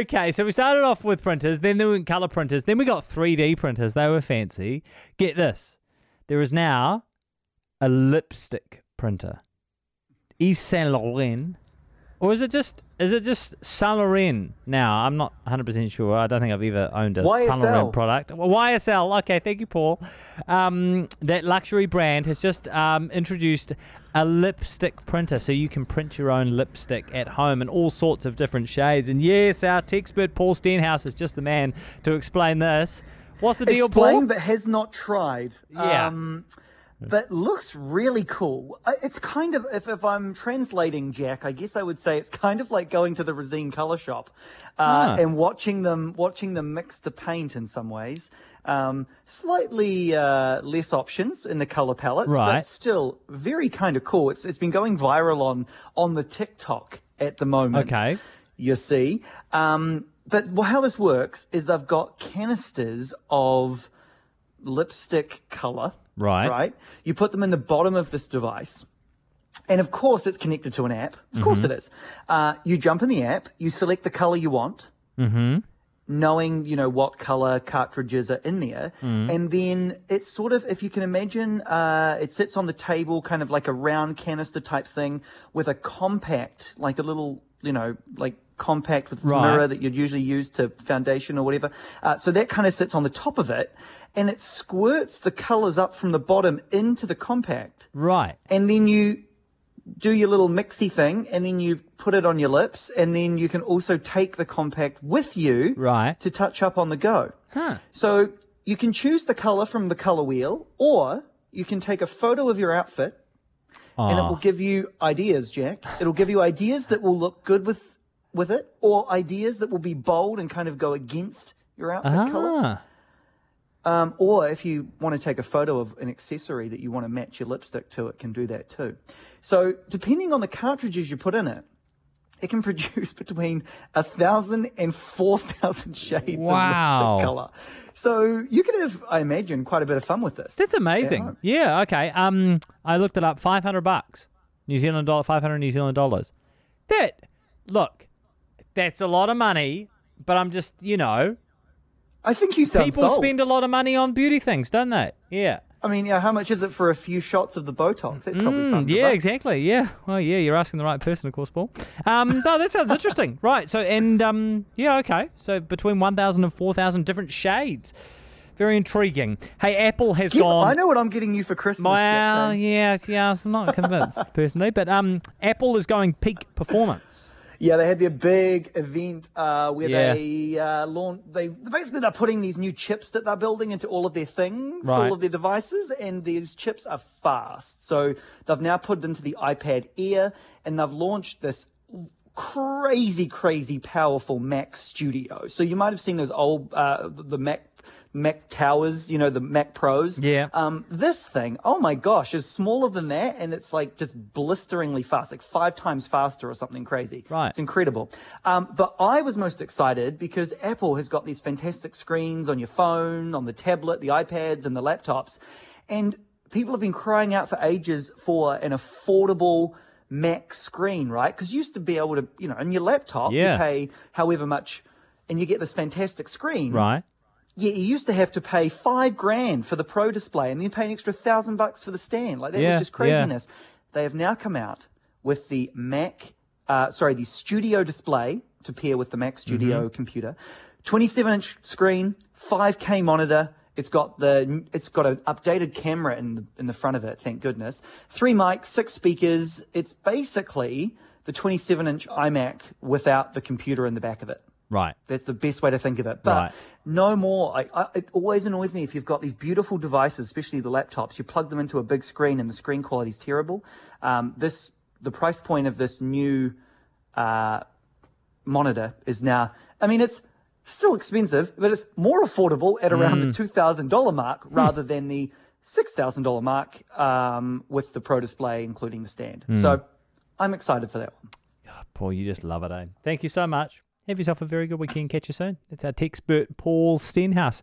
Okay, so we started off with printers, then there were color printers, then we got 3D printers. They were fancy. Get this. There is now a lipstick printer. Yves Saint Laurent. Or is it just is it just Saint Laurent now? I'm not 100% sure. I don't think I've ever owned a YSL. Laurent product. Well, YSL. Okay, thank you, Paul. Um, that luxury brand has just um, introduced a lipstick printer, so you can print your own lipstick at home in all sorts of different shades. And yes, our expert Paul Stenhouse is just the man to explain this. What's the deal, Paul? Explained but has not tried. Yeah. Um, but looks really cool. It's kind of, if, if I'm translating Jack, I guess I would say it's kind of like going to the Resene color shop uh, Ah. and watching them watching them mix the paint in some ways. Um, slightly uh, less options in the color palettes, Right. but still very kind of cool. It's it's been going viral on on the TikTok at the moment. Okay. You see, um, but well, how this works is they've got canisters of lipstick color. Right. Right. You put them in the bottom of this device. And of course, it's connected to an app. Of course, Mm-hmm. it is. Uh, you jump in the app, you select the color you want, Mm-hmm. knowing you know what color cartridges are in there, Mm. and then it's sort of, if you can imagine, uh, it sits on the table, kind of like a round canister type thing, with a compact, like a little, you know, like compact with Right. mirror that you'd usually use to foundation or whatever. Uh, so that kind of sits on the top of it, and it squirts the colors up from the bottom into the compact Right. and then you do your little mixy thing and then you put it on your lips and then you can also take the compact with you Right. to touch up on the go. Huh. So you can choose the color from the color wheel or you can take a photo of your outfit and it will give you ideas, Jack. It'll give you ideas that will look good with with it or ideas that will be bold and kind of go against your outfit color. Ah. Um, or if you want to take a photo of an accessory that you want to match your lipstick to, it can do that too. So depending on the cartridges you put in it, it can produce between a thousand and four thousand shades Wow. of lipstick color. So you could have, I imagine, quite a bit of fun with this. That's amazing. Yeah. Okay. Um, I looked it up. Five hundred bucks, New Zealand dollar. Five hundred New Zealand dollars. That look, that's a lot of money. But I'm just, you know, I think you sound people sold. spend a lot of money on beauty things, don't they? Yeah. I mean, yeah, how much is it for a few shots of the Botox? That's probably Mm, fun. yeah, exactly. Yeah. Well, yeah, you're asking the right person, of course, Paul. Um, no, that sounds interesting. Right. So, and um, yeah, okay. So between 1,000 and 4,000 different shades. Very intriguing. Hey, Apple has Guess gone. I know what I'm getting you for Christmas. Well, yes, yes, I'm not convinced personally, but um, Apple is going peak performance. Yeah, they had their big event uh, where Yeah. they uh, launch. They basically they're putting these new chips that they're building into all of their things, Right. all of their devices, and these chips are fast. So they've now put it into the iPad Air, and they've launched this crazy, crazy powerful Mac Studio. So you might have seen those old uh, the Mac Mac Towers, you know, the Mac Pros. Yeah. Um, this thing, oh my gosh, is smaller than that, and it's like just blisteringly fast, like five times faster or something crazy. Right. It's incredible. Um, but I was most excited because Apple has got these fantastic screens on your phone, on the tablet, the iPads, and the laptops, and people have been crying out for ages for an affordable Mac screen, right? Because you used to be able to, you know, on your laptop, Yeah. you pay however much, and you get this fantastic screen. Right. Yeah, you used to have to pay five grand for the pro display and then pay an extra thousand bucks for the stand. Like that Yeah, was just yeah. craziness. They have now come out with the Mac, uh, sorry, the Studio display to pair with the Mac Studio Mm-hmm. computer. 27 inch screen, 5K monitor. It's got the it's got an updated camera in the, in the front of it. Thank goodness. Three mics, six speakers. It's basically the 27 inch iMac without the computer in the back of it. Right. That's the best way to think of it. But Right. no more. I, I, it always annoys me if you've got these beautiful devices, especially the laptops. You plug them into a big screen and the screen quality is terrible. Um, this the price point of this new uh, monitor is now. I mean, it's still expensive, but it's more affordable at around the two thousand dollar mark rather than the six thousand dollar mark um, with the Pro Display, including the stand. So I'm excited for that one. Paul, you just love it, eh? Thank you so much. Have yourself a very good weekend. Catch you soon. That's our tech expert, Paul Stenhouse.